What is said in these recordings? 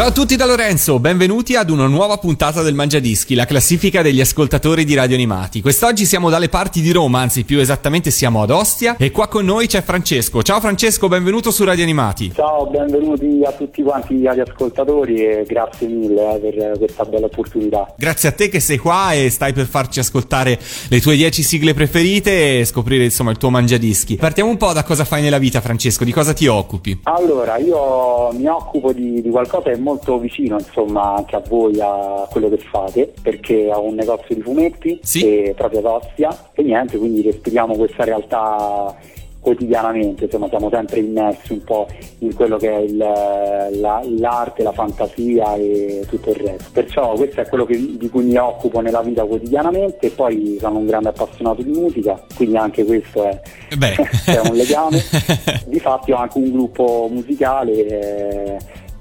Ciao a tutti da Lorenzo, benvenuti ad una nuova puntata del Mangiadischi, la classifica degli ascoltatori di Radio Animati. Quest'oggi siamo dalle parti di Roma, anzi più esattamente siamo ad Ostia e qua con noi c'è Francesco. Ciao Francesco, benvenuto su Radio Animati. Ciao, benvenuti a tutti quanti gli ascoltatori e grazie mille eh, per questa bella opportunità. Grazie a te che sei qua e stai per farci ascoltare le tue 10 sigle preferite e scoprire insomma il tuo Mangiadischi. Partiamo un po' da cosa fai nella vita Francesco, di cosa ti occupi? Allora, io mi occupo di, di qualcosa che è molto vicino insomma anche a voi a quello che fate perché ho un negozio di fumetti Sì. e proprio ad Ostia e niente, quindi respiriamo questa realtà quotidianamente, insomma siamo sempre immersi un po' in quello che è il, la- l'arte, la fantasia e tutto il resto. Perciò questo è quello che- di cui mi occupo nella vita quotidianamente e poi sono un grande appassionato di musica, quindi anche questo è, è un legame. Difatti ho anche un gruppo musicale, eh,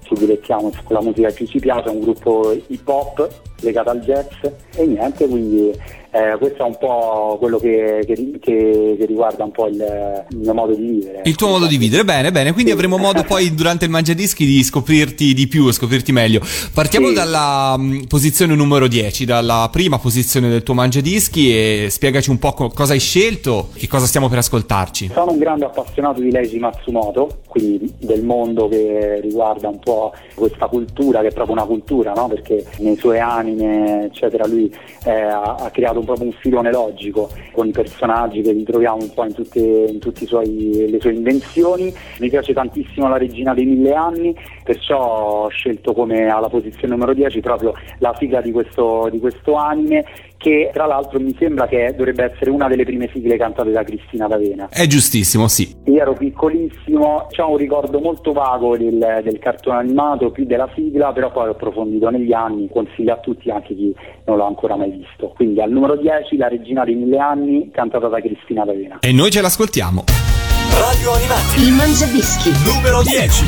ci dilettiamo con la musica che ci piace, un gruppo hip hop legato al jazz. E niente, quindi eh, questo è un po' quello che, che che- che riguarda un po' il, il mio modo di vivere. Il tuo modo di vivere, bene, bene, quindi Sì. avremo modo poi durante il Mangiadischi di scoprirti di più, scoprirti meglio. Partiamo Sì. dalla mm, posizione numero 10, dalla prima posizione del tuo Mangiadischi e spiegaci un po' co- cosa hai scelto, che cosa stiamo per ascoltarci. Sono un grande appassionato di Leiji Matsumoto, quindi del mondo che riguarda un po' questa cultura, che è proprio una cultura, no? perché nei suoi anime, eccetera, lui eh, ha, ha creato un, proprio un filone logico con i personaggi che ritroviamo un po' in tutte, in tutti i suoi, le sue invenzioni. Mi piace tantissimo la regina dei mille anni, perciò ho scelto come alla posizione numero 10 proprio la sigla di questo, di questo anime che tra l'altro mi sembra che dovrebbe essere una delle prime sigle cantate da Cristina D'Avena. È giustissimo, sì. Io ero piccolissimo, ho un ricordo molto vago del, del cartone animato, più della sigla, però poi ho approfondito negli anni, consiglio a tutti anche chi non l'ha ancora mai visto. Quindi al numero 10 La regina dei mille anni, cantata da Cristina D'Avena. E noi ce l'ascoltiamo. Radio Animati. Il Mangiadischi. Numero 10.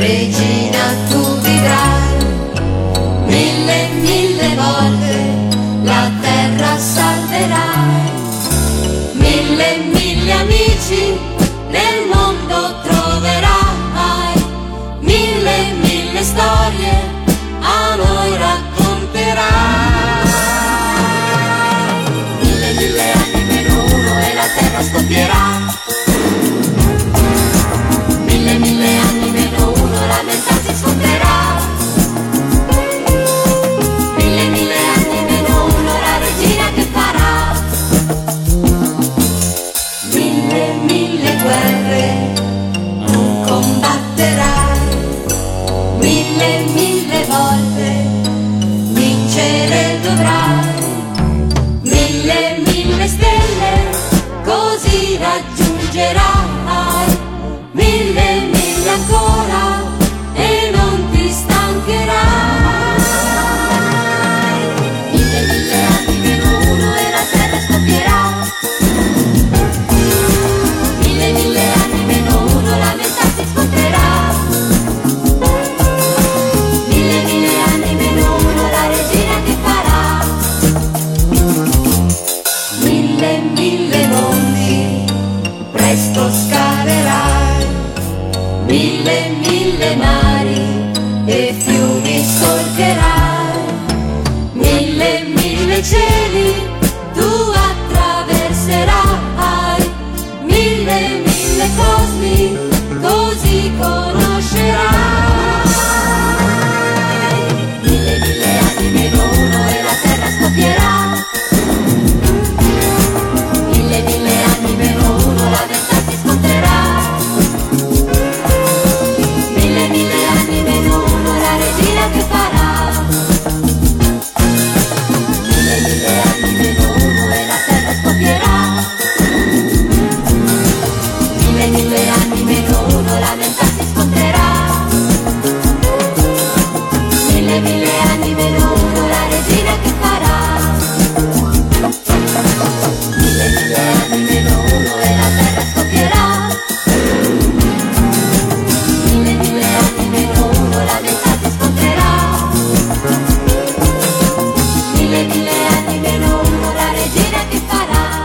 Regina tu vivrai, Mille, mille volte vincere dovrai. Mille, mille stelle così raggiungerai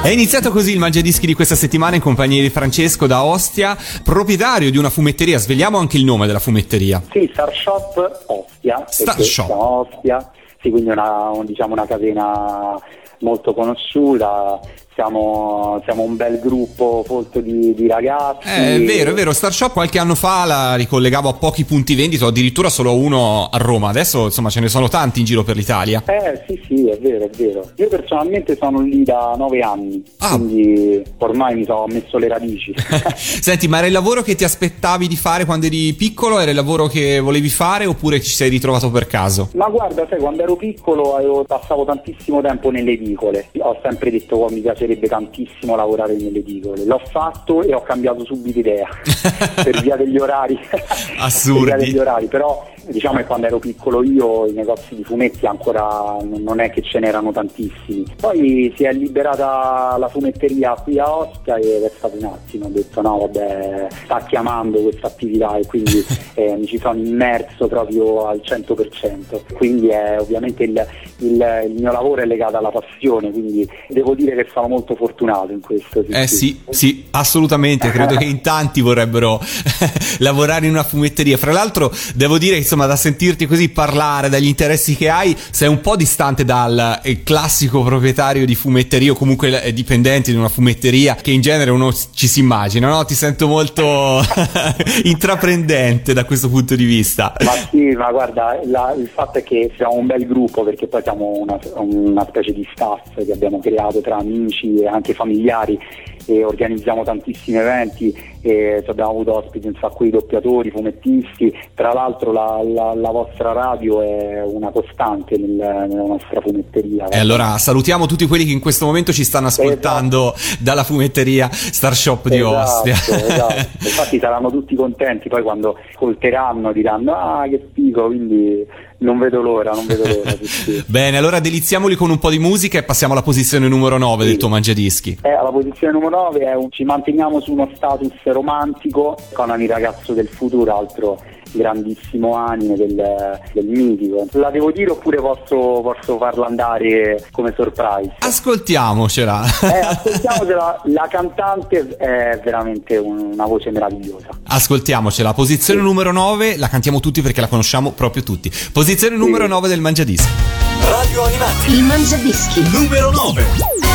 È iniziato così il Mangiadischi di questa settimana in compagnia di Francesco da Ostia, proprietario di una fumetteria. Svegliamo anche il nome della fumetteria. Sì, Star Shop Ostia. Star Shop. Ostia, sì, quindi una, un- diciamo una catena molto conosciuta. Siamo, siamo un bel gruppo folto di, di ragazzi. Eh, È vero, è vero, Star Shop qualche anno fa la ricollegavo a pochi punti vendita, o addirittura solo uno a Roma. Adesso insomma ce ne sono tanti in giro per l'Italia. Eh sì sì è vero è vero io personalmente sono lì da nove anni Ah. quindi ormai mi sono messo le radici Senti, ma era il lavoro che ti aspettavi di fare quando eri piccolo? Era il lavoro che volevi fare oppure ci sei ritrovato per caso? ma guarda sai quando ero piccolo avevo- passavo tantissimo tempo nelle edicole ho sempre detto oh, mi piacerebbe tantissimo lavorare nelle edicole l'ho fatto e ho cambiato subito idea per via degli orari Assurdi. per via degli orari però diciamo che quando ero piccolo io i negozi di fumetti ancora non è che ce n'erano tantissimi. Poi si è liberata la fumetteria qui a Ostia ed è stato un attimo ho detto no vabbè sta chiamando questa attività e quindi eh, mi ci sono immerso proprio al 100% quindi è ovviamente il, il- il mio lavoro è legato alla passione quindi devo dire che sono molto fortunato in questo Eh sì, sì, assolutamente, credo che in tanti vorrebbero lavorare in una fumetteria. Fra l'altro, devo dire, insomma, da sentirti così parlare, dagli interessi che hai, sei un po' distante dal eh, classico proprietario di fumetteria o comunque eh, dipendente di una fumetteria che in genere uno ci si immagina, no? Ti sento molto intraprendente da questo punto di vista. Ma sì, ma guarda, la- il fatto è che siamo un bel gruppo perché poi siamo una, una specie di staff che abbiamo creato tra amici e anche familiari e organizziamo tantissimi eventi e abbiamo avuto ospiti un sacco di doppiatori, fumettisti, tra l'altro la, la- la vostra radio è una costante nel- nella nostra fumetteria. E allora salutiamo tutti quelli che in questo momento ci stanno ascoltando dalla fumetteria Star Shop di Esatto, Ostia. esatto. Infatti saranno tutti contenti poi quando ascolteranno diranno ah che figo, quindi non vedo l'ora, non vedo l'ora. Bene, allora deliziamoli con un po' di musica e passiamo alla posizione numero 9 del Sì. tuo mangiadischi. Eh, alla posizione numero 9 è un- ci manteniamo su uno status romantico con il ragazzo del futuro, altro grandissimo anime del, del mitico. La devo dire oppure posso, posso farla andare come surprise? Ascoltiamocela. Eh, ascoltiamocela, la cantante è veramente un- una voce meravigliosa. Ascoltiamocela. Posizione numero 9, la cantiamo tutti perché la conosciamo proprio tutti. Posizione numero 9 del mangiadischi. Radio Animati, Il Mangiadischi. numero 9.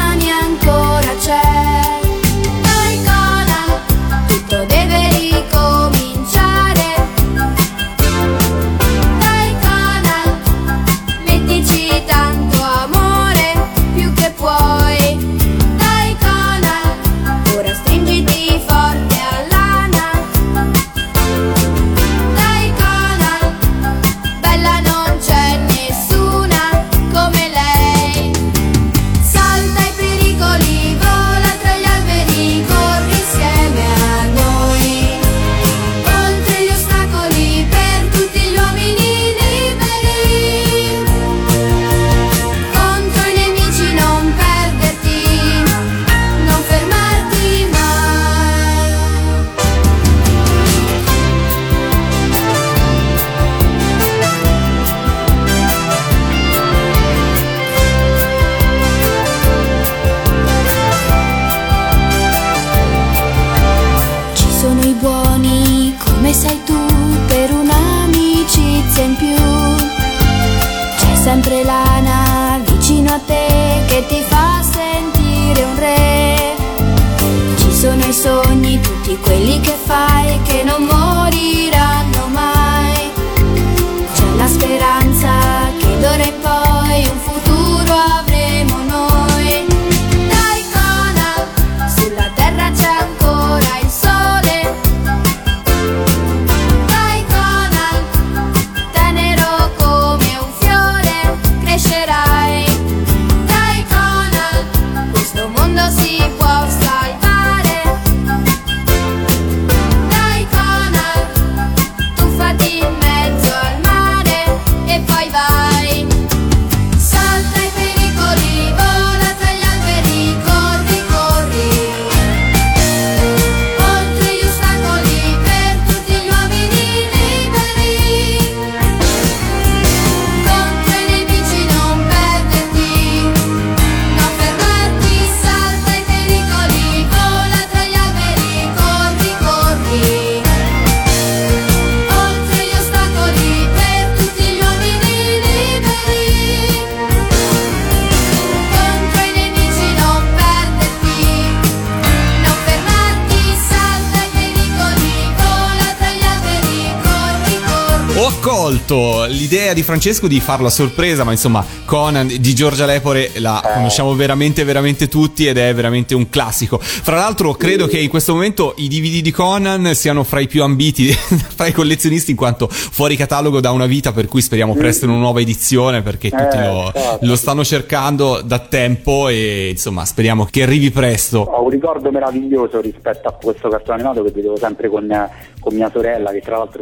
accolto l'idea di Francesco di farlo a sorpresa, ma insomma, Conan di Giorgia Lepore la Eh. conosciamo veramente, veramente tutti ed è veramente un classico. Fra l'altro, credo che in questo momento i DVD di Conan siano fra i più ambiti fra i collezionisti, in quanto fuori catalogo da una vita, per cui speriamo presto in una nuova edizione perché tutti Eh, lo, certo. lo stanno cercando da tempo e insomma, speriamo che arrivi presto. Ho un ricordo meraviglioso rispetto a questo cartone animato che vedevo sempre con, con mia sorella, che tra l'altro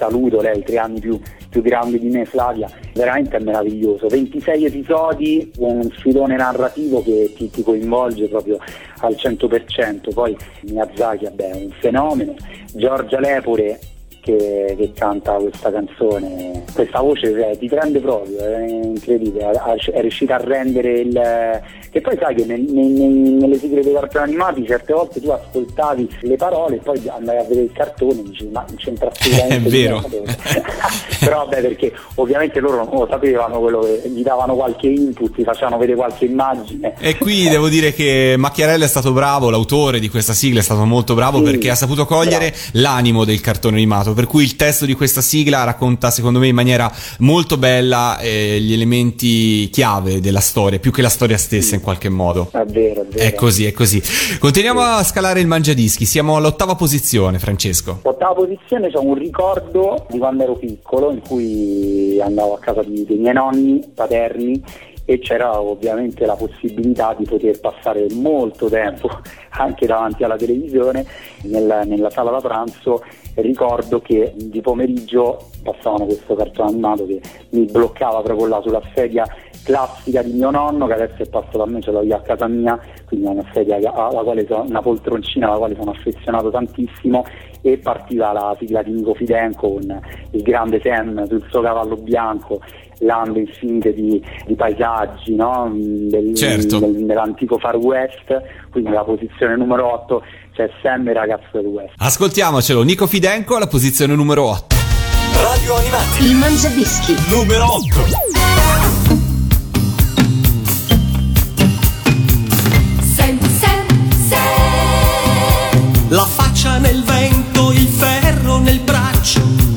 saluto, lei tre anni più, più grande di me, Flavia, veramente è meraviglioso. 26 episodi, un filone narrativo che ti, ti coinvolge proprio al 100%. Poi Miyazaki vabbè, è un fenomeno, Giorgia Lepore che, che canta questa canzone, questa voce eh, ti prende proprio, è incredibile, è riuscita a rendere il... che poi sai che nel- nei- nelle sigle dei cartoni animati certe volte tu ascoltavi le parole e poi andavi a vedere il cartone e dici ma non c'entra assolutamente È vero. però vabbè perché ovviamente loro non lo sapevano quello che gli davano qualche input, ti facevano vedere qualche immagine. E qui devo dire che Macchiarella è stato bravo, l'autore di questa sigla è stato molto bravo Sì, perché ha saputo cogliere bravo. l'animo del cartone animato, per cui il testo di questa sigla racconta secondo me in maniera molto bella eh, gli elementi chiave della storia, più che la storia stessa in qualche modo. È vero, è vero. È così, è così. Continuiamo a scalare il mangiadischi, siamo all'ottava posizione, Francesco. Ottava posizione c'è un ricordo di quando ero piccolo in cui andavo a casa di- dei miei nonni paterni e c'era ovviamente la possibilità di poter passare molto tempo anche davanti alla televisione. Nel- nella sala da pranzo ricordo che di pomeriggio passavano questo cartone animato che mi bloccava proprio là sulla sedia classica di mio nonno che adesso è passato da me, ce l'ho io a casa mia, quindi è una sedia alla quale sono, una poltroncina alla quale sono affezionato tantissimo. E partiva la sigla di Nico Fidenco con il grande Sam sul suo cavallo bianco, lande infinite di, di paesaggi no? del, Certo. del- dell'antico Far West, quindi la posizione numero 8 c'è Sam e il ragazzo del West. Ascoltiamocelo, Nico Fidenco alla posizione numero 8. Radio Animati, Il Mangiadischi. numero 8. Sem, sem, sem. La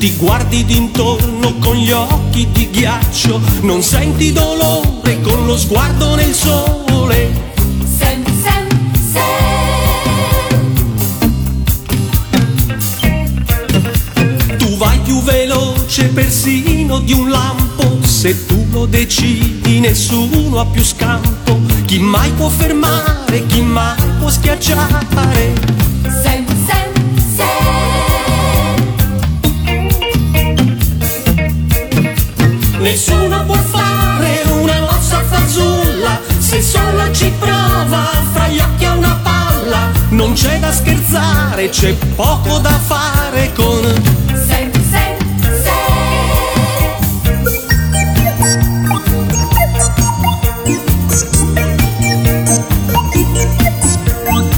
ti guardi d'intorno con gli occhi di ghiaccio, non senti dolore con lo sguardo nel sole. Sem, sem, sem. Tu vai più veloce persino di un lampo, se tu lo decidi nessuno ha più scampo, chi mai può fermare, chi mai può schiacciare. Sem, Nessuno può fare una mossa fazulla se solo ci prova fra gli occhi a una palla. Non c'è da scherzare, c'è poco da fare con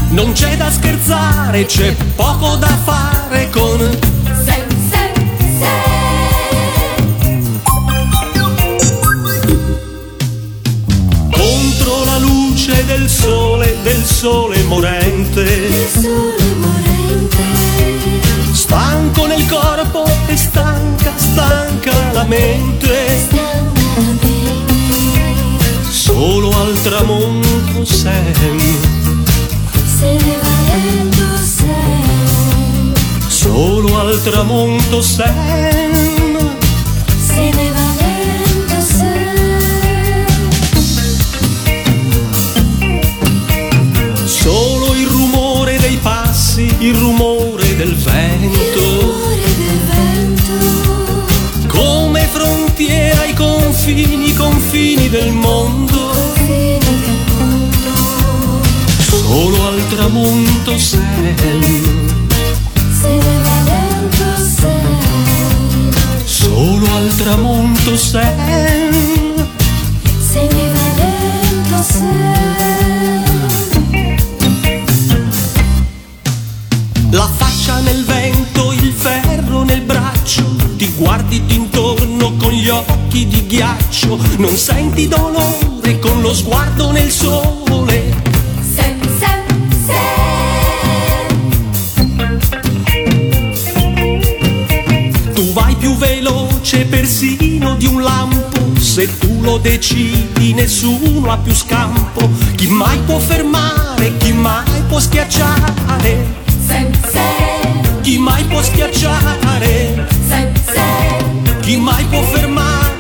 Non c'è da scherzare, c'è poco da fare nessuno ha più scampo. Chi mai può fermare, chi mai può schiacciare? Sensei, Chi mai può schiacciare? sensei, Chi mai può fermare?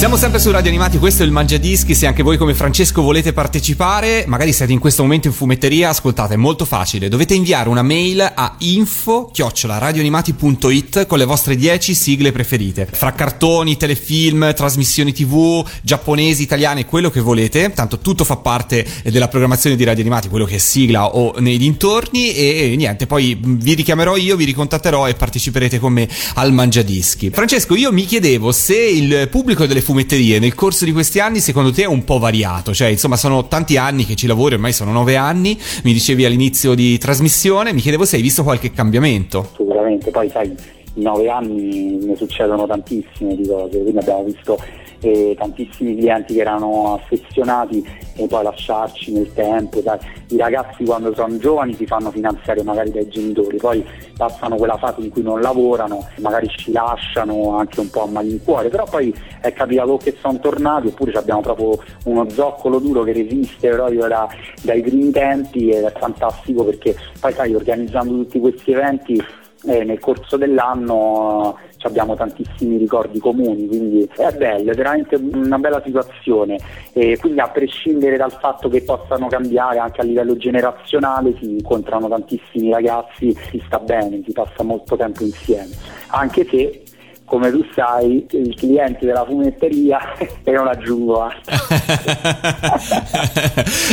Siamo sempre su Radio Animati, questo è il Mangiadischi, se anche voi come Francesco volete partecipare, magari siete in questo momento in fumetteria, ascoltate, è molto facile, dovete inviare una mail a info-radioanimati.it con le vostre 10 sigle preferite, fra cartoni, telefilm, trasmissioni tv, giapponesi, italiane, quello che volete, tanto tutto fa parte della programmazione di Radio Animati, quello che è sigla o nei dintorni. E niente, poi vi richiamerò io, vi ricontatterò e parteciperete con me al Mangiadischi. Francesco, io mi chiedevo se il pubblico delle fumetterie nel corso di questi anni secondo te è un po' variato, cioè insomma sono tanti anni che ci lavori, ormai sono nove anni, mi dicevi all'inizio di trasmissione, mi chiedevo se hai visto qualche cambiamento. Sicuramente, poi sai, in nove anni ne succedono tantissime di cose, quindi abbiamo visto eh, tantissimi clienti che erano affezionati e poi lasciarci nel tempo, sai. i ragazzi quando sono giovani si fanno finanziare magari dai genitori, poi passano quella fase in cui non lavorano, magari ci lasciano anche un po' a malincuore, però poi è capitato che sono tornati oppure abbiamo proprio uno zoccolo duro che resiste proprio da- dai primi tempi ed è fantastico perché poi sai organizzando tutti questi eventi eh, nel corso dell'anno eh, abbiamo tantissimi ricordi comuni, quindi è bello, è veramente una bella situazione. E quindi a prescindere dal fatto che possano cambiare anche a livello generazionale, si incontrano tantissimi ragazzi, si sta bene, si passa molto tempo insieme. Anche se come tu sai, il cliente della fumetteria, e non aggiungo altro.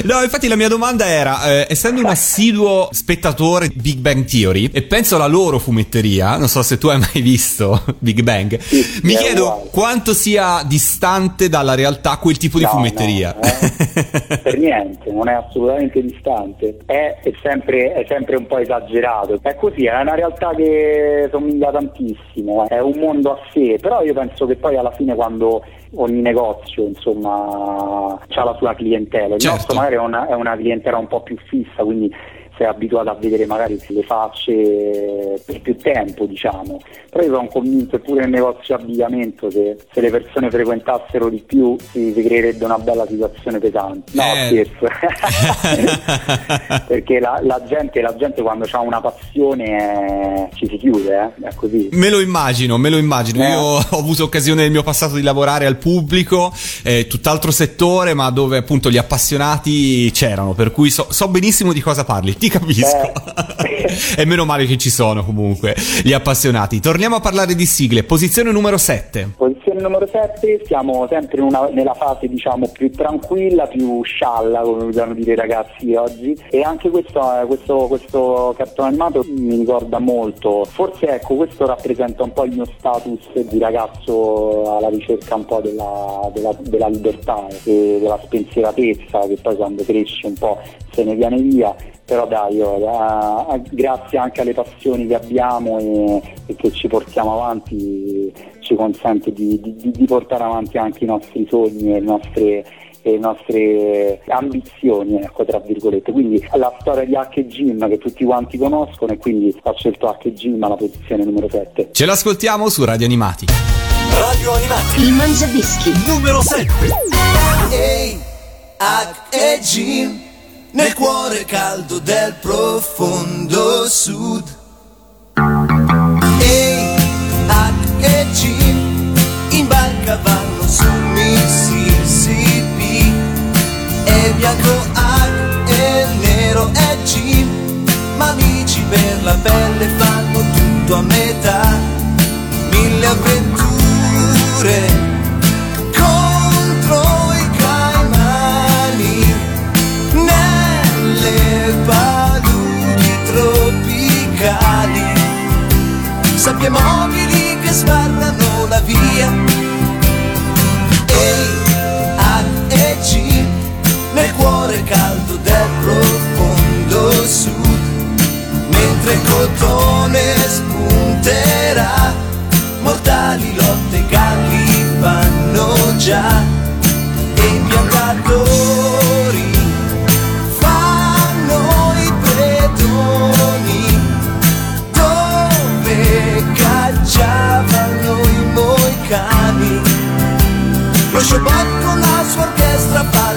no, infatti la mia domanda era, eh, essendo un assiduo spettatore di Big Bang Theory e penso alla loro fumetteria, non so se tu hai mai visto Big Bang, Sì, mi chiedo uguale. quanto sia distante dalla realtà quel tipo di No, fumetteria. no, eh, per niente, non è assolutamente distante, è, è sempre, è sempre un po' esagerato. È così, è una realtà che somiglia tantissimo, è un mondo a sé, però io penso che poi alla fine quando ogni negozio insomma ha la sua clientela, il Certo. nostro magari è una, è una clientela un po' più fissa, quindi sei abituato a vedere magari le facce per più tempo, diciamo. Però io sono convinto che pure nel negozio abbigliamento se, se le persone frequentassero di più si, si creerebbe una bella situazione pesante. No, Eh. scherzo. Perché la, la gente, la gente quando ha una passione eh, ci si chiude, eh? è così. Me lo immagino, me lo immagino. Eh. Io ho avuto occasione nel mio passato di lavorare al pubblico, eh, tutt'altro settore, ma dove appunto gli appassionati c'erano, per cui so, so benissimo di cosa parli, ti capisco. Eh. e meno male che ci sono comunque gli appassionati. Torniamo a parlare di sigle. Posizione numero 7. Posizione numero 7, siamo sempre in una- nella fase diciamo più tranquilla, più scialla come usano dire i ragazzi oggi e anche questo, eh, questo, questo cartone animato mi ricorda molto, forse ecco questo rappresenta un po' il mio status di ragazzo alla ricerca un po' della, della- della libertà e della spensieratezza che poi quando cresce un po' se ne viene via però dai, io, eh, grazie anche alle passioni che abbiamo e, e che ci portiamo avanti ci consente di, di- di- portare avanti anche i nostri sogni e le nostre, e le nostre ambizioni, ecco, tra virgolette. Quindi la storia di H Jim che tutti quanti conoscono e quindi ho scelto H Jim alla posizione numero 7. Ce l'ascoltiamo su Radio Animati. Radio Animati Il Mangiadischi. numero 7 Ehi, H e G nel cuore caldo del profondo sud. Ehi, e G in barca vanno su Mississippi. E bianco H e nero è G, ma amici per la pelle fanno tutto a metà. Mille avventure sabbie mobili che sbarrano la via. Ehi, H e G nel cuore caldo del profondo sud. Mentre il cotone spunterà mortali lotte galli fanno già Lucio Bot con la sua orchestra fa.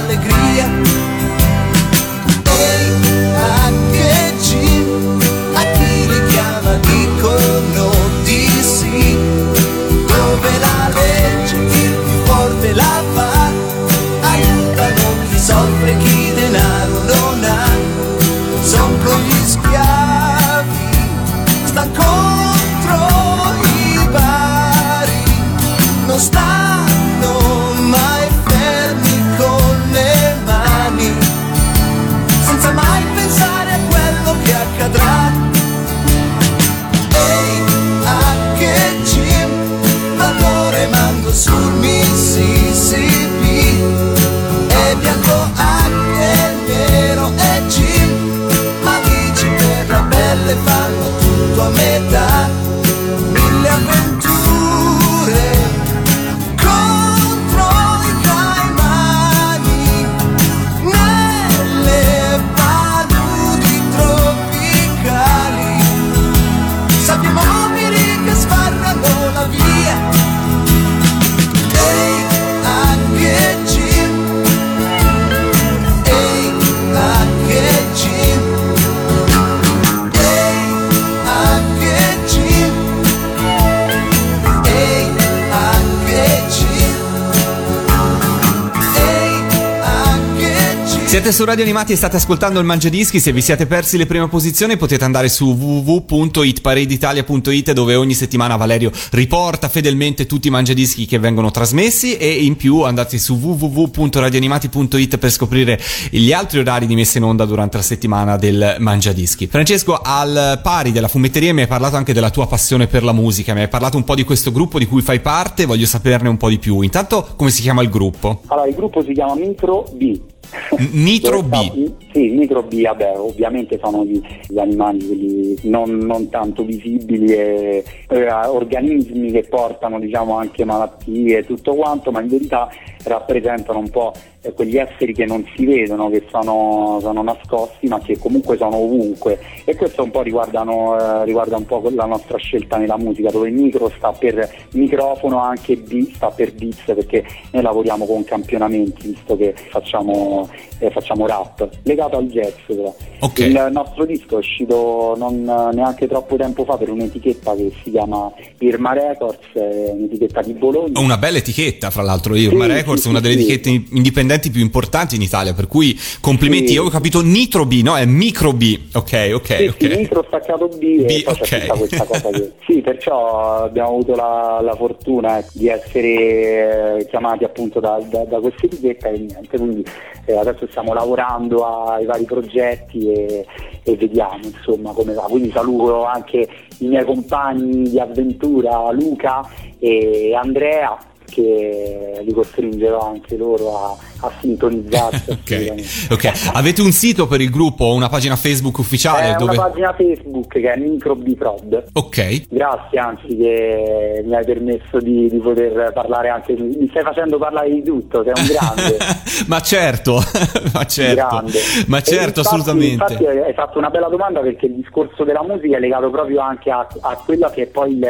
Radio Animati e state ascoltando il Mangiadischi. Se vi siete persi le prime posizioni potete andare su www.hitparedeitalia.it dove ogni settimana Valerio riporta fedelmente tutti i Mangiadischi che vengono trasmessi e in più andate su www.radioanimati.it per scoprire gli altri orari di messa in onda durante la settimana del Mangiadischi. Francesco, al pari della fumetteria mi hai parlato anche della tua passione per la musica, mi hai parlato un po' di questo gruppo di cui fai parte, voglio saperne un po' di più. Intanto come si chiama il gruppo? Allora, il gruppo si chiama Micro B. Nitro B. Sì, Micro B, vabbè, ovviamente sono gli, gli animali non, non tanto visibili e eh, organismi che portano diciamo anche malattie e tutto quanto, ma in verità rappresentano un po' eh, quegli esseri che non si vedono, che sono, sono nascosti ma che comunque sono ovunque e questo un po' eh, riguarda un po' la nostra scelta nella musica dove micro sta per microfono anche B sta per beats perché noi lavoriamo con campionamenti visto che facciamo, eh, facciamo rap legato al jazz però. Ok. Il nostro disco è uscito non eh, neanche troppo tempo fa per un'etichetta che si chiama Irma Records, un'etichetta di Bologna. Una bella etichetta, fra l'altro, Irma Sì, Records, sì, una sì, delle etichette indipendenti più importanti in Italia, per cui complimenti. Io ho capito Nitro B, no? È Micro B. Ok, ok, Sì, ok. sì, micro staccato B, B, poi c'è ok. tutta questa cosa che... Sì, perciò abbiamo avuto la, la fortuna ecco, di essere eh, chiamati appunto da, da, da questa etichetta e niente, quindi eh, adesso stiamo lavorando ai vari progetti e, e vediamo insomma come va. Quindi saluto anche i miei compagni di avventura Luca e Andrea che li costringerò anche loro a, a sintonizzarsi. Ok, assolutamente. ok. Avete un sito per il gruppo o una pagina Facebook ufficiale? È dove... una pagina Facebook che è Microbiprod. Ok. Grazie anzi che mi hai permesso di, di poter parlare anche mi stai facendo parlare di tutto, sei un grande. ma certo, ma certo, grande. ma certo, infatti- assolutamente. Infatti hai fatto una bella domanda perché il discorso della musica è legato proprio anche a, a quella che è poi il,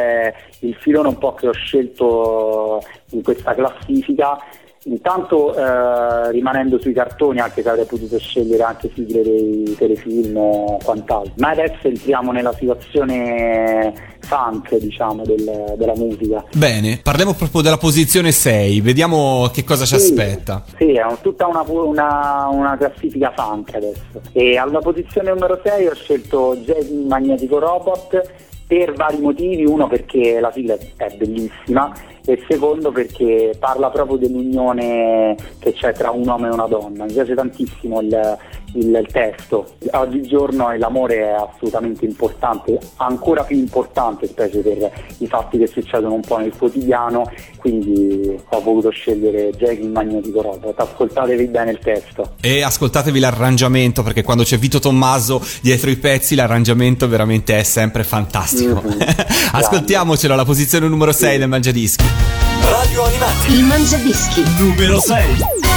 il filone un po' che ho scelto in questa classifica. Intanto eh, rimanendo sui cartoni, anche se avrei potuto scegliere anche sigle dei telefilm o quant'altro, ma adesso entriamo nella situazione funk, diciamo, del- della musica. Bene, parliamo proprio della posizione 6, vediamo che cosa ci Sì, aspetta. Sì, è un- tutta una, una- una classifica funk adesso. E alla posizione numero 6 ho scelto Jazz Magnetico Robot per vari motivi, uno perché la sigla è bellissima e secondo perché parla proprio dell'unione che c'è tra un uomo e una donna. Mi piace tantissimo il, il- il testo. Oggigiorno l'amore è assolutamente importante, ancora più importante specie per i fatti che succedono un po' nel quotidiano, quindi ho voluto scegliere Jack il Magnetico Robot. Ascoltatevi bene il testo. E ascoltatevi l'arrangiamento perché quando c'è Vito Tommaso dietro i pezzi l'arrangiamento veramente è sempre fantastico. Mhm. Ascoltiamocelo alla posizione numero 6 del Mangiadischi. Radio Animati. Il Mangiadischi. Numero 6.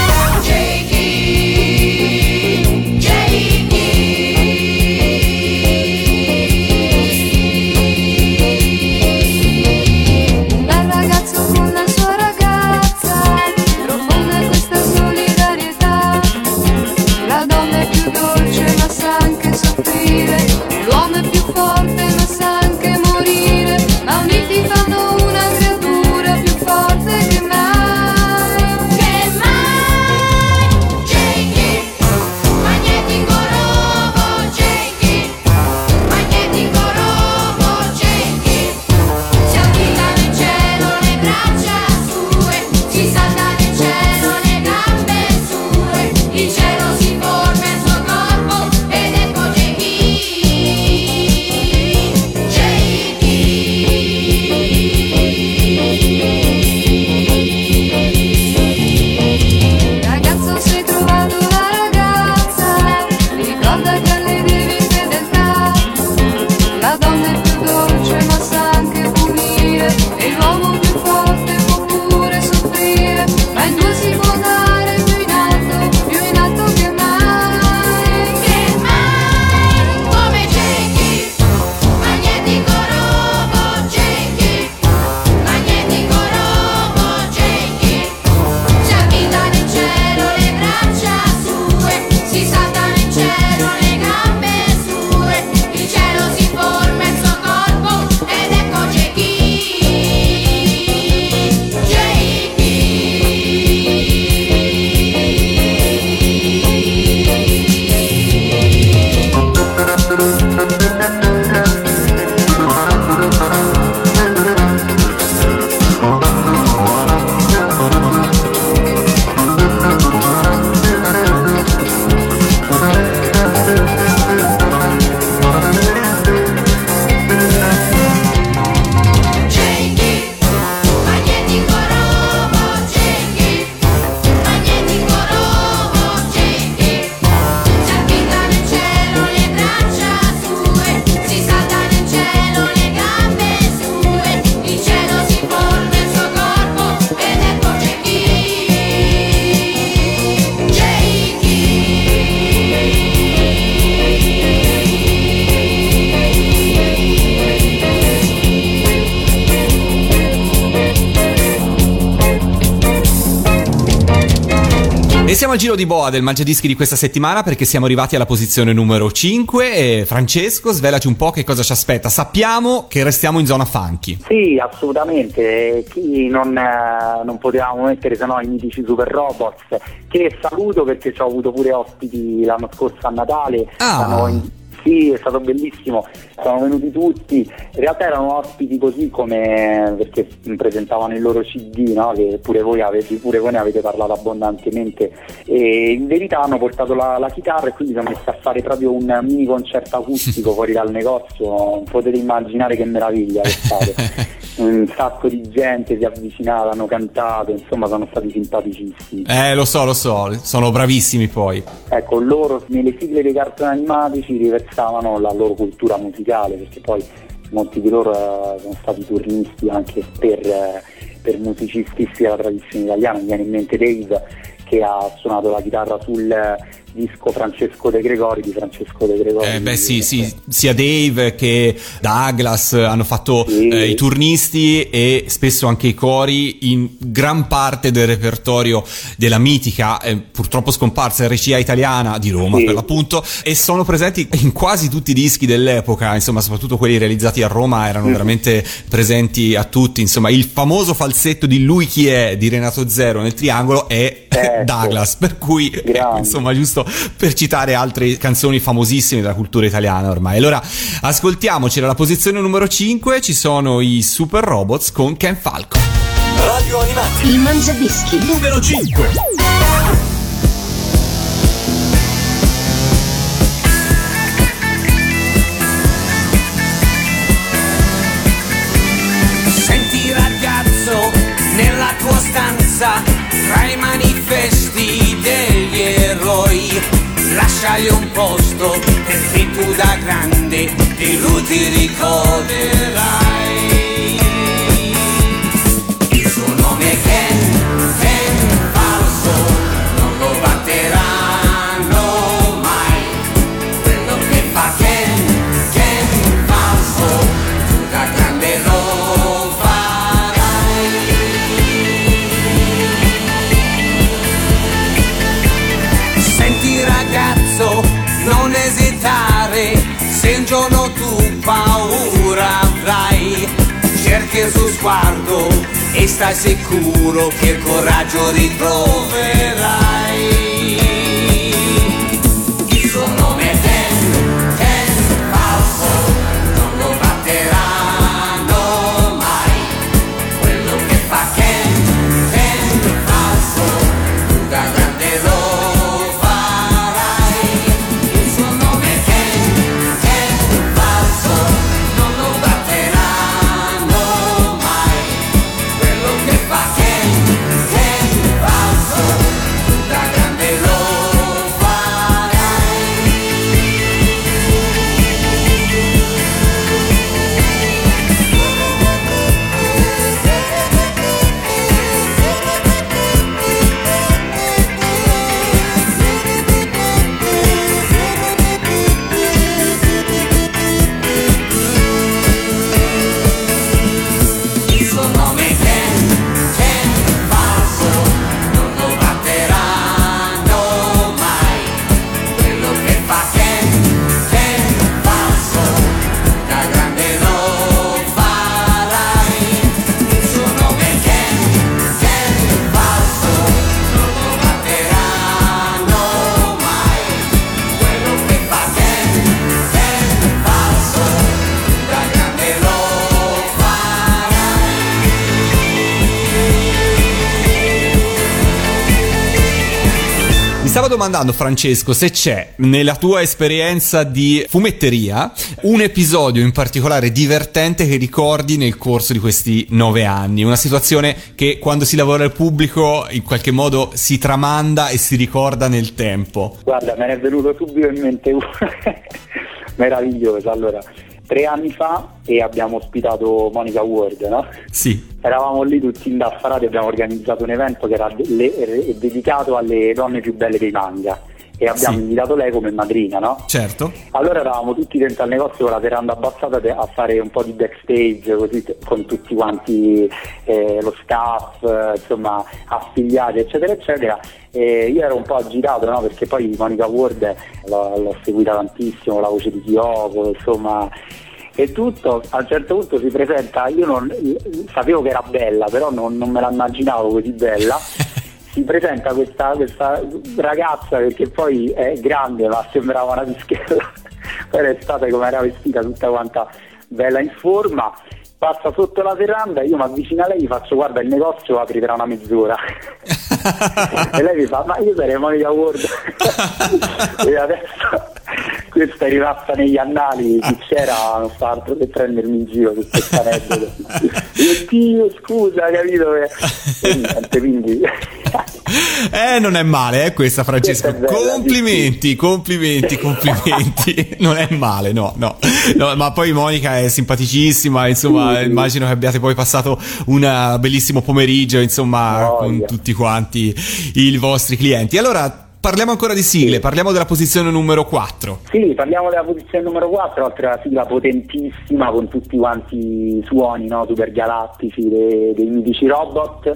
Giro di boa del Mangiadischi di questa settimana perché siamo arrivati alla posizione numero 5 e Francesco, svelaci un po' che cosa ci aspetta. Sappiamo che restiamo in zona funky. Sì, assolutamente. Chi non, eh, non potevamo mettere se no i mitici super robots, che saluto perché ci ho avuto pure ospiti l'anno scorso a Natale. Ah. Sì, è stato bellissimo, sono venuti tutti, in realtà erano ospiti così come perché presentavano il loro CD, no? che pure voi, avete, pure voi ne avete parlato abbondantemente e in verità hanno portato la, la chitarra e quindi sono messi a fare proprio un mini concerto acustico fuori dal negozio, potete immaginare che meraviglia è stato. un sacco di gente si è avvicinata, hanno cantato, insomma sono stati simpaticissimi. Eh, lo so, lo so, sono bravissimi poi. Ecco, loro nelle sigle dei cartoni animati ci riversavano la loro cultura musicale, perché poi molti di loro eh, sono stati turnisti anche per, eh, per musicisti della tradizione italiana. Mi viene in mente Dave che ha suonato la chitarra sul disco Francesco De Gregori di Francesco De Gregori. Eh, beh, sì, sì, sia Dave che Douglas hanno fatto Sì. eh, i turnisti e spesso anche i cori in gran parte del repertorio della mitica, eh, purtroppo scomparsa RCA italiana di Roma Sì. per l'appunto, e sono presenti in quasi tutti i dischi dell'epoca, insomma, soprattutto quelli realizzati a Roma erano veramente presenti a tutti, insomma, il famoso falsetto di Lui chi è di Renato Zero nel triangolo è Ecco. Douglas, per cui eh, insomma, giusto per citare altre canzoni famosissime della cultura italiana ormai. Allora, ascoltiamoci alla posizione numero 5 ci sono i Super Robots con Ken Falco. Radio Animati. Il Mangiadischi. Numero 5. Eroi, lasciagli un posto perché tu da grande di lui ti ricorderai. E stai sicuro che il coraggio ritroverai. Stavo domandando, Francesco, se c'è nella tua esperienza di fumetteria un episodio in particolare divertente che ricordi nel corso di questi nove anni. Una situazione che quando si lavora al pubblico in qualche modo si tramanda e si ricorda nel tempo. Guarda, me ne è venuto subito in mente uno meraviglioso. Allora, tre anni fa e abbiamo ospitato Monica Ward, no? Sì. Eravamo lì tutti indaffarati, abbiamo organizzato un evento che era de- dedicato alle donne più belle dei manga e abbiamo Sì. invitato lei come madrina, no? Certo. Allora eravamo tutti dentro al negozio con la veranda abbassata a fare un po' di backstage così con tutti quanti eh, lo staff, insomma affiliati eccetera eccetera e io ero un po' agitato no? perché poi Monica Ward l'ho, l'ho seguita tantissimo, la voce di Kyoko insomma e tutto, a un certo punto si presenta, io non, sapevo che era bella però non, non me la immaginavo così bella. Si presenta questa, questa ragazza perché poi è grande ma sembrava una pischella. Poi era estate come era vestita tutta quanta bella in forma passa sotto la veranda io mi avvicino a lei e gli faccio guarda il negozio apri tra una mezz'ora e lei mi fa ma io sarei Monica Ward e adesso questa è rimasta negli annali chi c'era non fa altro che prendermi in giro su questa aneddoto io Dio scusa capito e niente quindi Eh, non è male, eh, questa Francesco. Questa bella, complimenti, complimenti, complimenti. non è male, no, no, No, Ma poi Monica è simpaticissima, insomma, Sì. immagino che abbiate poi passato un bellissimo pomeriggio, insomma, Voglia. con tutti quanti i vostri clienti. Allora, parliamo ancora di sigle, parliamo della posizione numero 4. Sì, parliamo della posizione numero 4, altra sigla potentissima con tutti quanti i suoni no, super galattici dei, dei mitici robot.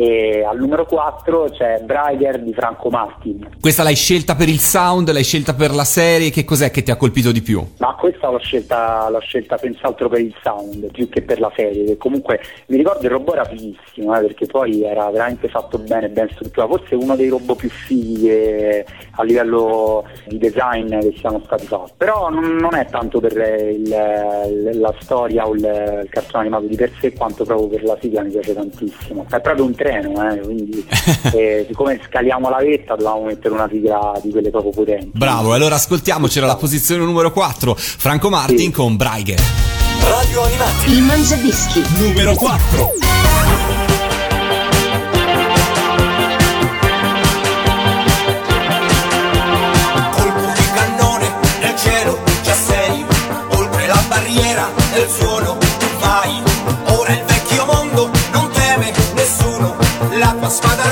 E al numero 4 c'è Brighter di Franco Martin. Questa l'hai scelta per il sound, l'hai scelta per la serie, che cos'è che ti ha colpito di più? Ma questa l'ho scelta, l'ho scelta senz'altro per il sound, più che per la serie, che comunque mi ricordo il robot era fighissimo, eh, perché poi era veramente fatto bene, ben strutturato, forse uno dei robot più fighi che- a livello di design che siano stati fatti. Però non, non è tanto per il- la storia o il, il cartone animato di per sé, quanto proprio per la sigla mi piace tantissimo. È proprio un treno, eh, quindi eh, siccome scaliamo la vetta dovevamo mettere una sigla di quelle proprio potenti. Bravo, allora ascoltiamocela la posizione numero 4, Franco Martin Sì. con Braiger. Radio Animati. Il Mangiadischi. Numero 4. La tua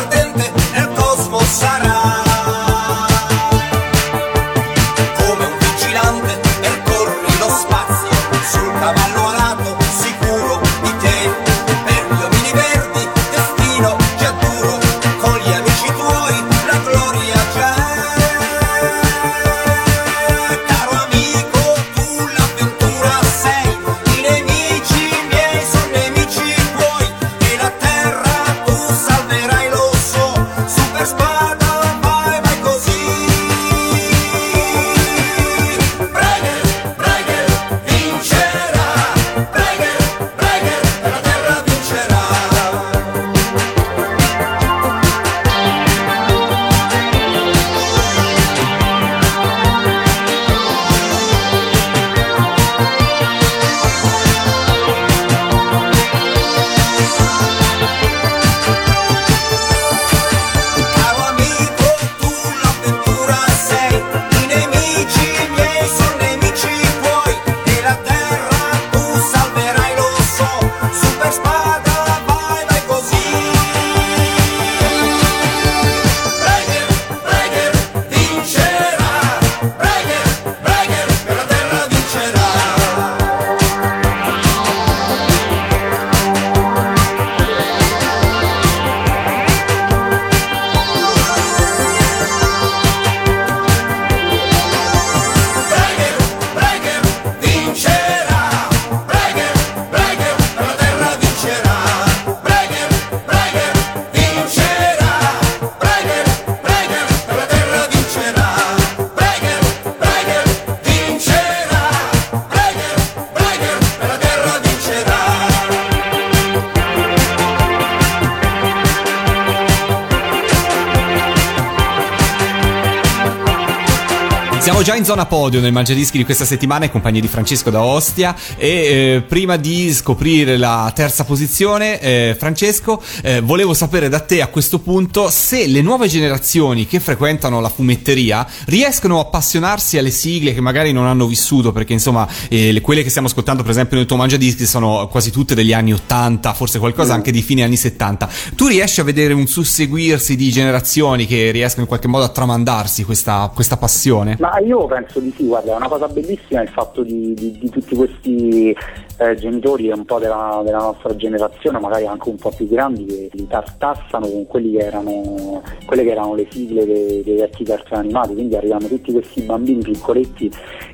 zona podio nel Mangiadischi di questa settimana in compagnia di Francesco da Ostia e eh, prima di scoprire la terza posizione, eh, Francesco, eh, volevo sapere da te a questo punto se le nuove generazioni che frequentano la fumetteria riescono a appassionarsi alle sigle che magari non hanno vissuto, perché insomma eh, le- quelle che stiamo ascoltando per esempio nel tuo Mangiadischi sono quasi tutte degli anni 80, forse qualcosa anche di fine anni 70. Tu riesci a vedere un susseguirsi di generazioni che riescono in qualche modo a tramandarsi questa, questa passione? Ma io penso di sì, guarda, è una cosa bellissima il fatto di, di- di tutti questi eh, genitori un po' della, della nostra generazione, magari anche un po' più grandi, che li tartassano con che erano, quelle che erano le sigle dei, dei vecchi cartoni animati, quindi arrivano tutti questi bambini piccoletti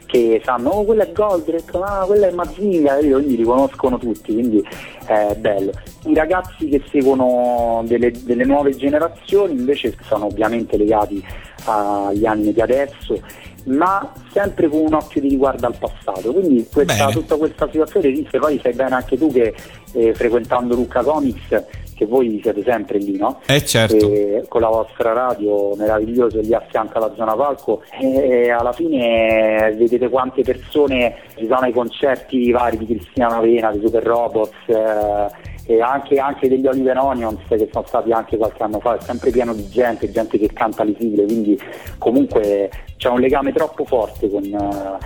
che sanno, oh quella è Goldrake, ah quella è Mazinga, capito? quindi li conoscono tutti, quindi è bello. I ragazzi che seguono delle, delle nuove generazioni invece sono ovviamente legati agli anni di adesso, ma sempre con un occhio di riguardo al passato. Quindi questa- tutta questa situazione esiste, poi sai bene anche tu che eh, frequentando Lucca Comics, che voi siete sempre lì, no? Eh certo. E con la vostra radio meravigliosa lì a fianco alla zona palco e alla fine eh, vedete quante persone ci sono ai concerti vari di Cristiana Avena, di Super Robots eh, e anche, anche degli Oliver Onions che sono stati anche qualche anno fa, è sempre pieno di gente, gente che canta le sigle, quindi comunque c'è un legame troppo forte con...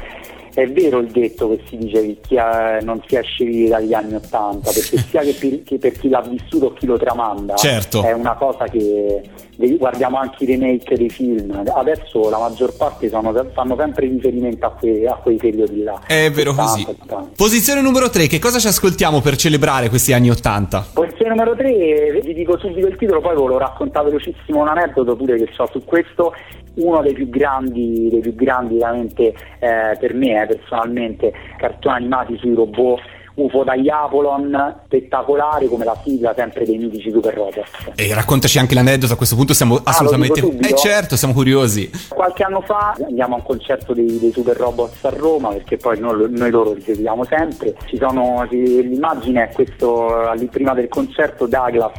eh, è vero il detto che si dice che chi ha- non si esce vivi dagli anni Ottanta, perché sia che per, che per chi l'ha vissuto o chi lo tramanda, Certo. è una cosa che guardiamo anche i remake dei film. Adesso la maggior parte sono, fanno sempre riferimento a, que- a quei periodi là. È vero 70, così. 80. Posizione numero 3, che cosa ci ascoltiamo per celebrare questi anni 80? Posizione numero 3, vi dico subito il titolo, poi ve lo racconto velocissimo un aneddoto pure che so su questo. Uno dei più grandi, dei più grandi veramente eh, per me, eh, personalmente, cartoni animati sui robot UFO dagli Apolon, spettacolare come la sigla sempre dei mitici Super Robots. E raccontaci anche l'aneddoto, a questo punto siamo assolutamente... Ah, lo dico eh certo, siamo curiosi. Qualche anno fa andiamo a un concerto dei, dei Super Robots a Roma perché poi noi, noi loro li seguiamo sempre. Ci sono, l'immagine è questo prima del concerto Douglas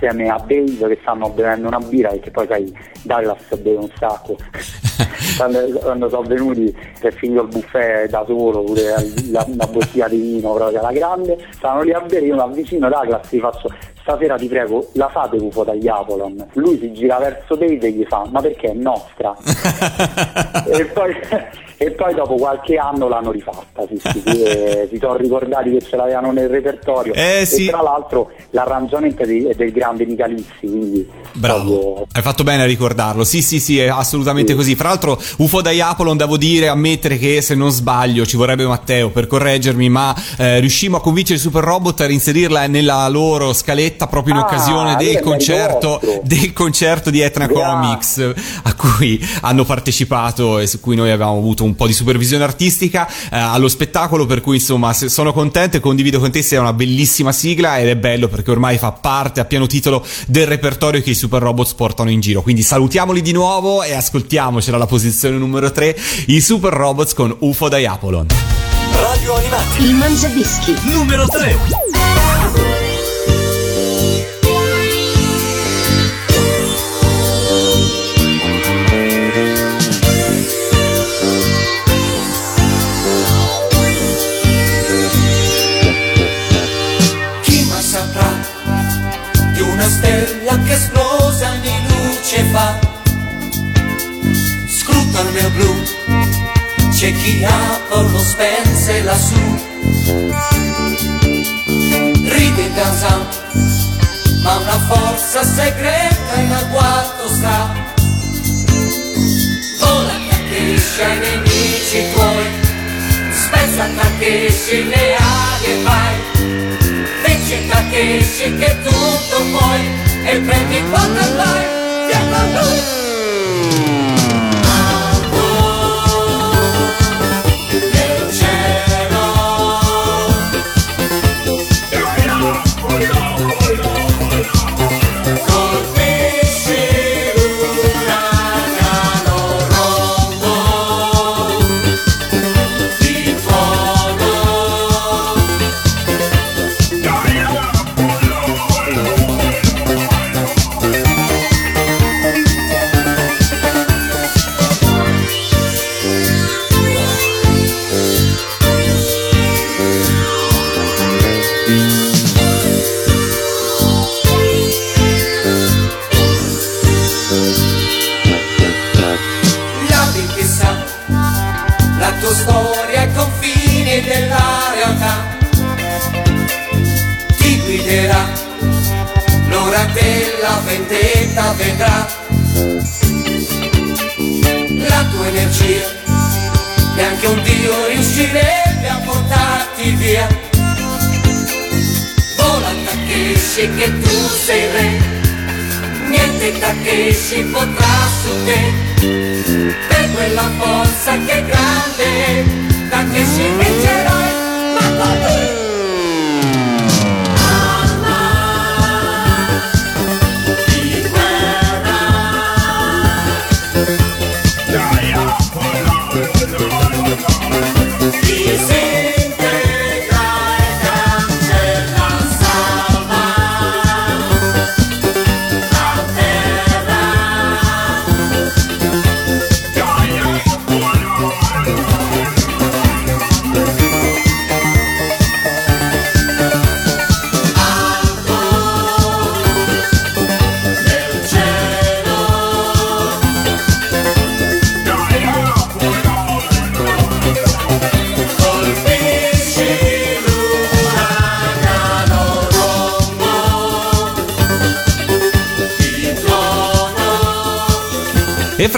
insieme a Dave che stanno bevendo una birra perché poi sai Douglas beve un sacco. quando, quando sono venuti è finito il buffet da solo, pure la, una bottiglia di vino proprio alla grande, stanno lì a bere, io mi avvicino Douglas gli faccio stasera ti prego la fate UFO dagli Apolon. Lui si gira verso Dave e gli fa ma perché è nostra? e, poi, e poi dopo qualche anno l'hanno rifatta, sì, e si sono ricordati che ce l'avevano nel repertorio Eh, sì. e tra l'altro l'arrangiamento è, di- è del grande Nicalizzi, quindi Bravo, proprio- hai fatto bene a ricordarlo. Sì, sì, sì, è assolutamente Sì. così. Fra l'altro, UFO dai Apolon, devo dire, ammettere che se non sbaglio, ci vorrebbe Matteo per correggermi, ma eh, riuscimmo a convincere Super Robot a reinserirla nella loro scaletta proprio in Ah, occasione quello del concerto, del concerto di Etna Grazie. Comics a cui hanno partecipato e su cui noi avevamo avuto un po' di supervisione artistica eh, allo spettacolo. Per cui, insomma, sono contento e condivido con te. Sia una bellissima sigla ed è bello perché ormai fa parte a pieno titolo del repertorio che i Super Robots portano in giro. Quindi salutiamoli di nuovo e ascoltiamocela alla posizione numero 3, i Super Robots con UFO dai Apolon. Radio Animati. Il Mangiadischi. Numero 3. Stella che esplosa di luce fa? Scruta il mio blu, c'è chi Apollo spense lassù. Ride e danza, ma una forza segreta in agguato sta. Vola che accresce ai nemici tuoi, spezza Takeshi le ali e vai. Vinci Takeshi che tutto puoi e prendi quanto vai, vieni a noi.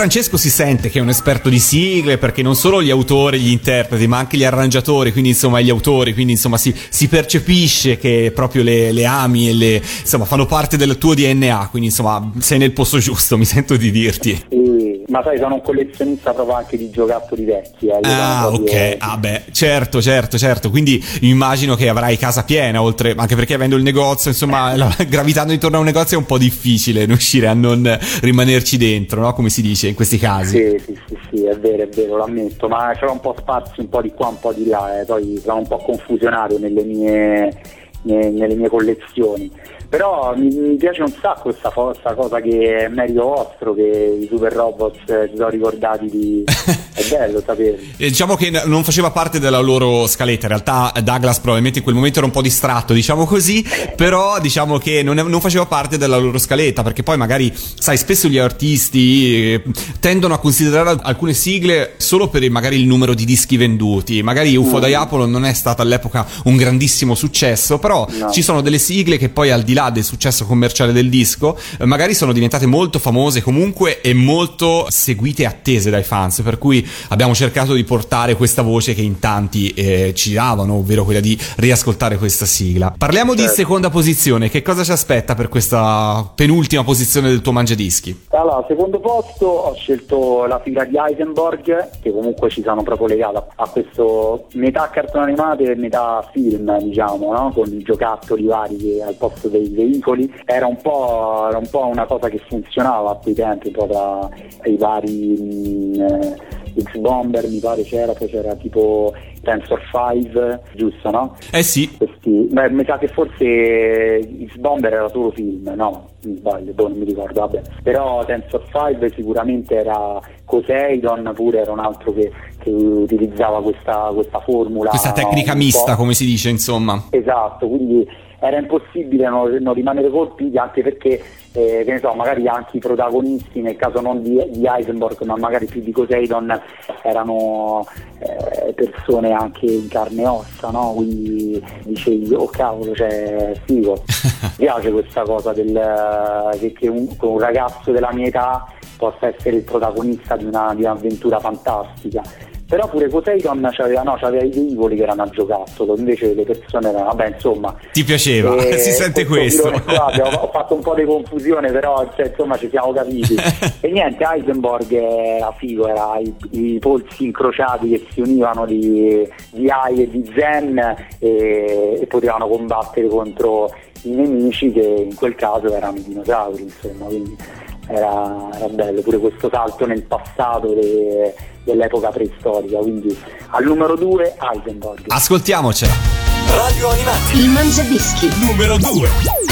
Francesco si sente che è un esperto di sigle perché non solo gli autori, gli interpreti, ma anche gli arrangiatori, quindi insomma gli autori, quindi insomma si, si percepisce che proprio le, le ami e le insomma fanno parte del tuo DNA, quindi insomma sei nel posto giusto, mi sento di dirti. Ma sai, sono un collezionista proprio anche di giocattoli vecchi. Eh. Ah, ok, ah beh, certo, certo, certo, quindi immagino che avrai casa piena, oltre, anche perché avendo il negozio, insomma, la- gravitando intorno a un negozio è un po' difficile riuscire a non rimanerci dentro, no? Come si dice in questi casi. Sì, sì, sì, sì, è vero, è vero, lo ammetto, ma c'era un po' spazio un po' di qua, un po' di là, eh, poi sono un po' confusionario nelle mie, ne- nelle mie collezioni. Però mi, mi piace un sacco questa, questa cosa che è merito vostro, che i super robots eh, si sono ricordati di... è bello saperlo. Eh, Diciamo che non faceva parte della loro scaletta, in realtà Douglas probabilmente in quel momento era un po' distratto, diciamo così, però diciamo che non, non faceva parte della loro scaletta, perché poi magari, sai, spesso gli artisti eh, tendono a considerare al- alcune sigle solo per magari il numero di dischi venduti, magari UFO Mm. Apollo non è stata all'epoca un grandissimo successo, però No. ci sono delle sigle che poi al di là del successo commerciale del disco, eh, magari sono diventate molto famose comunque e molto seguite e attese dai fans, per cui abbiamo cercato di portare questa voce che in tanti eh, ci davano, ovvero quella di riascoltare questa sigla. Parliamo di Certo. seconda posizione, che cosa ci aspetta per questa penultima posizione del tuo mangiadischi? Allora, al secondo posto ho scelto la figura di Heisenberg, che comunque ci sono proprio legata a questo metà cartone animato e metà film, diciamo, no? con i giocattoli vari che al posto dei veicoli. Era un po', era un po' una cosa che funzionava a quei tempi, un po' tra i vari mh, eh, X-Bomber, mi pare c'era, poi c'era tipo Tensor 5, giusto, no? Eh sì, questi, beh, mi sa che forse X-Bomber era solo film, no? Mi sbaglio, boh, non mi ricordo, vabbè. Però Tensor 5 sicuramente era Poseidon, pure era un altro che, che utilizzava questa, questa formula. questa tecnica no? Mista, come si dice, insomma. Esatto, quindi era impossibile non, non rimanere colpiti anche perché, eh, che ne so, magari anche i protagonisti, nel caso non di, di Heisenberg, ma magari più di Poseidon, erano eh, persone anche in carne e ossa, no? Quindi dicevi, oh cavolo, cioè, figo. Mi piace questa cosa del, che, che un, un ragazzo della mia età possa essere il protagonista di, una, di un'avventura fantastica. Però pure Poseidon c'aveva, no, c'aveva i veicoli che erano a giocattolo, invece le persone erano, vabbè insomma. Ti piaceva, eh, si sente questo questo. abbiamo- ho fatto un po' di confusione, però cioè, insomma ci siamo capiti. e niente, Heisenberg era figo, era i, i polsi incrociati che si univano di, di Ai e di Zen e, e potevano combattere contro i nemici che in quel caso erano i dinosauri, insomma, quindi era, era bello pure questo salto nel passato de- dell'epoca preistorica, quindi al numero 2 Heisenberg. Ascoltiamocela. Radio Animati. Il Mangiadischi. Numero 2.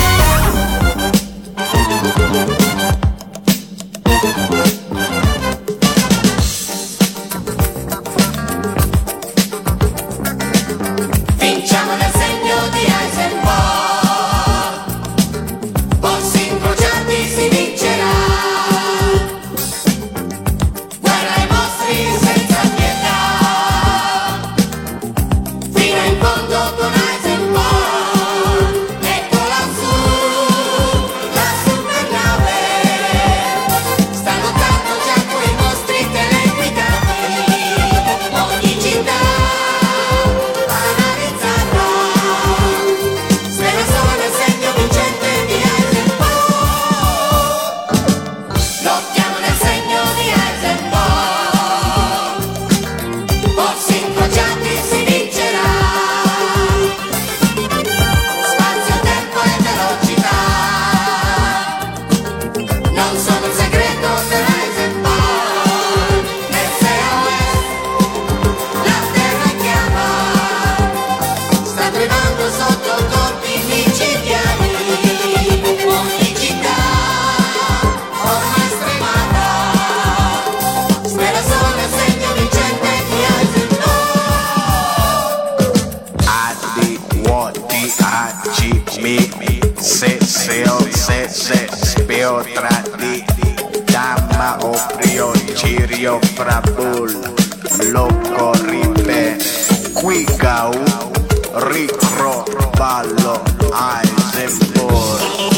D-I-G, mi, se, seo, se, se, speo tra di, dama o prio, cirio fra bull, loco ripe, qui gau, ricro, ballo, Eisenburg.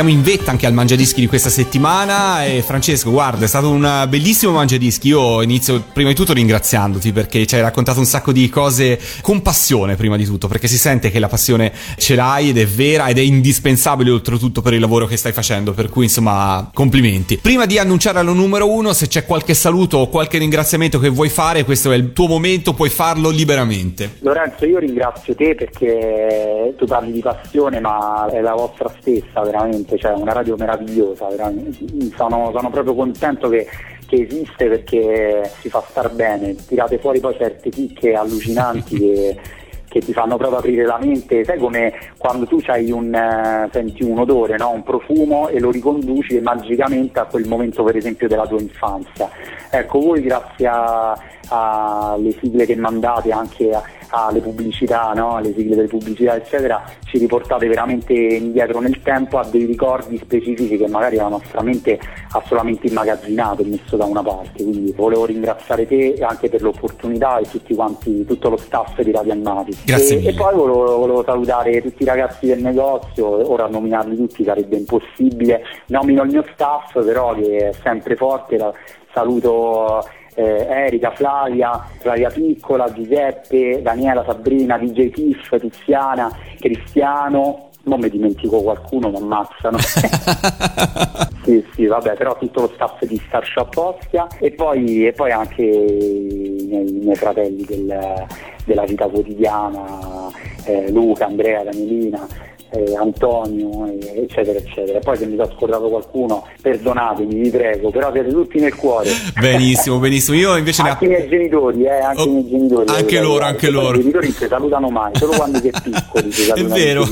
Siamo in vetta anche al mangiadischi di questa settimana e Francesco, guarda, è stato un bellissimo mangiadischi. Io inizio prima di tutto ringraziandoti perché ci hai raccontato un sacco di cose con passione prima di tutto, perché si sente che la passione ce l'hai ed è vera ed è indispensabile oltretutto per il lavoro che stai facendo, per cui insomma complimenti. Prima di annunciare allo numero uno, se c'è qualche saluto o qualche ringraziamento che vuoi fare, questo è il tuo momento, puoi farlo liberamente. Lorenzo, io ringrazio te perché tu parli di passione, ma è la vostra stessa, veramente, cioè una radio meravigliosa, veramente. Sono, sono proprio contento che, che esiste perché si fa star bene, tirate fuori poi certe chicche allucinanti che, che ti fanno proprio aprire la mente, sai come quando tu un, eh, senti un odore, no? un profumo e lo riconduci magicamente a quel momento per esempio della tua infanzia. Ecco, voi grazie a- alle sigle che mandate, anche alle pubblicità, no? alle sigle delle pubblicità eccetera, ci riportate veramente indietro nel tempo a dei ricordi specifici che magari la nostra mente ha solamente immagazzinato e messo da una parte. Quindi volevo ringraziare te anche per l'opportunità e tutti quanti, tutto lo staff di Radio Animati. Grazie e, e poi volevo, volevo salutare tutti i ragazzi del negozio, ora nominarli tutti sarebbe impossibile, nomino il mio staff però che è sempre forte, la- saluto eh, Erika, Flavia, Flavia Piccola, Giuseppe, Daniela, Sabrina, DJ Tiff, Tiziana, Cristiano, non mi dimentico qualcuno, mi ammazzano. sì, sì, vabbè, però tutto lo staff di Star Shop Ostia e poi, e poi anche i miei, i miei fratelli del- della vita quotidiana, eh, Luca, Andrea, Danielina. Eh, Antonio, eh, eccetera, eccetera. Poi se mi sono scordato qualcuno, perdonatemi, vi prego, però siete tutti nel cuore. Benissimo, benissimo. Io invece ne Anche i miei genitori, eh, anche Oh, i miei genitori. anche eh, loro, eh, anche loro. I genitori non si salutano mai, solo quando si è piccoli. si È vero.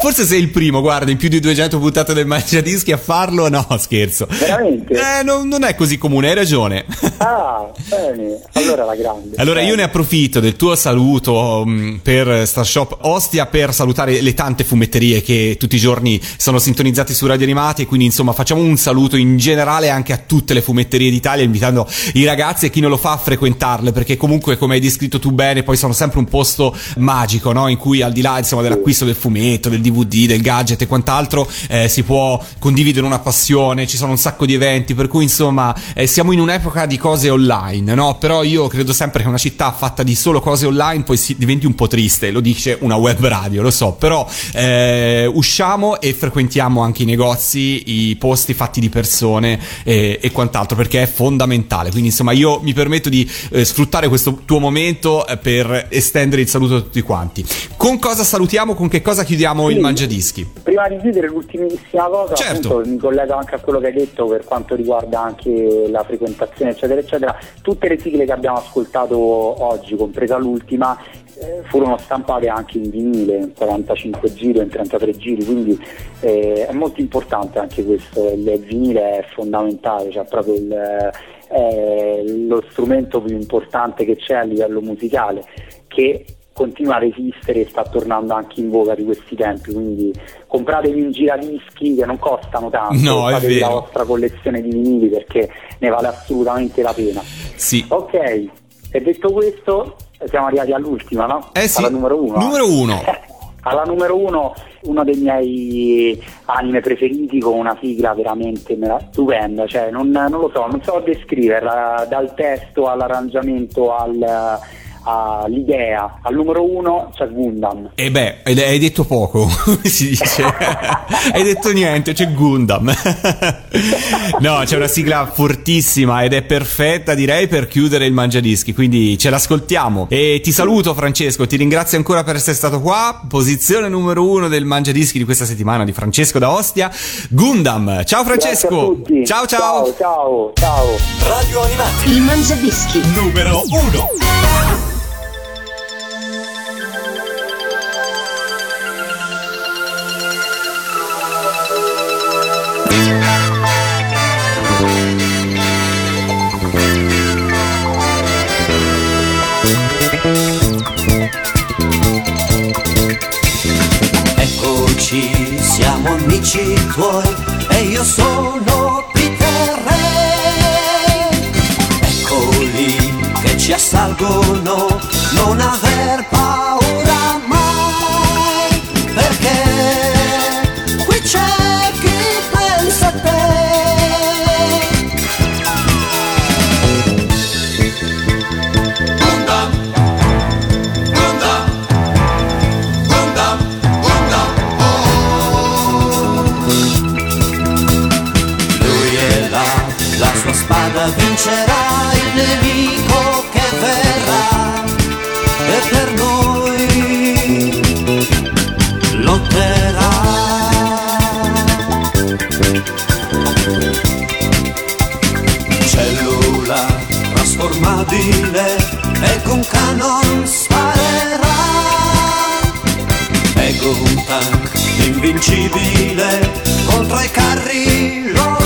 Forse sei il primo, guarda, in più di 200 puntate del Mangiadischi a farlo. No, scherzo. Veramente? Eh, non, non è così comune, hai ragione. Ah, bene, allora la grande. Allora io ne approfitto del tuo saluto mh, per Star Shop Ostia per salutare le tante fumetterie che tutti i giorni sono sintonizzati su Radio Animati e quindi insomma facciamo un saluto in generale anche a tutte le fumetterie d'Italia invitando i ragazzi e chi non lo fa a frequentarle perché comunque come hai descritto tu bene poi sono sempre un posto magico no? in cui al di là insomma dell'acquisto del fumetto, del DVD, del gadget e quant'altro eh, si può condividere una passione, ci sono un sacco di eventi per cui insomma eh, siamo in un'epoca di cose online no? però io credo sempre che una città fatta di solo cose online poi si diventi un po' triste, lo dice una web radio, lo so, però eh, usciamo e frequentiamo anche i negozi, i posti fatti di persone e, e quant'altro perché è fondamentale. Quindi insomma io mi permetto di eh, sfruttare questo tuo momento eh, per estendere il saluto a tutti quanti. Con cosa salutiamo? Con che cosa chiudiamo il Sì. mangiadischi? Prima di chiudere l'ultimissima cosa, Certo. appunto, mi collego anche a quello che hai detto per quanto riguarda anche la frequentazione eccetera eccetera, tutte le sigle che abbiamo ascoltato oggi, compresa l'ultima, eh, furono stampate anche in vinile, in 45 giri o in 33 giri, quindi eh, è molto importante anche questo, il vinile è fondamentale, cioè proprio il, è lo strumento più importante che c'è a livello musicale, che continua a resistere e sta tornando anche in voga di questi tempi, quindi compratevi un giradischi che non costano tanto, No, fatevi la vostra collezione di vinili perché ne vale assolutamente la pena. Sì. Ok, e detto questo siamo arrivati all'ultima, no? Eh sì. Alla numero uno. Numero uno. Alla numero uno, uno dei miei anime preferiti con una sigla veramente stupenda, cioè non, non lo so, non so descriverla, dal testo all'arrangiamento al- all'idea. Al numero uno c'è Gundam. E beh, hai detto poco, come si dice. hai detto niente, c'è Gundam. no, c'è una sigla fortissima ed è perfetta, direi, per chiudere il Mangiadischi. Quindi ce l'ascoltiamo. E ti saluto, Francesco. Ti ringrazio ancora per essere stato qua. Posizione numero uno del Mangiadischi di questa settimana di Francesco da Ostia. Gundam. Ciao, Francesco. Ciao, ciao. Ciao, ciao, ciao. Radio Animati. Il Mangiadischi. Numero 1. Amici tuoi e io sono Peter Re. Eccoli che ci assalgono, non aver paura trasformabile e con canon sparerà. È un tank invincibile contro i carri lotterà.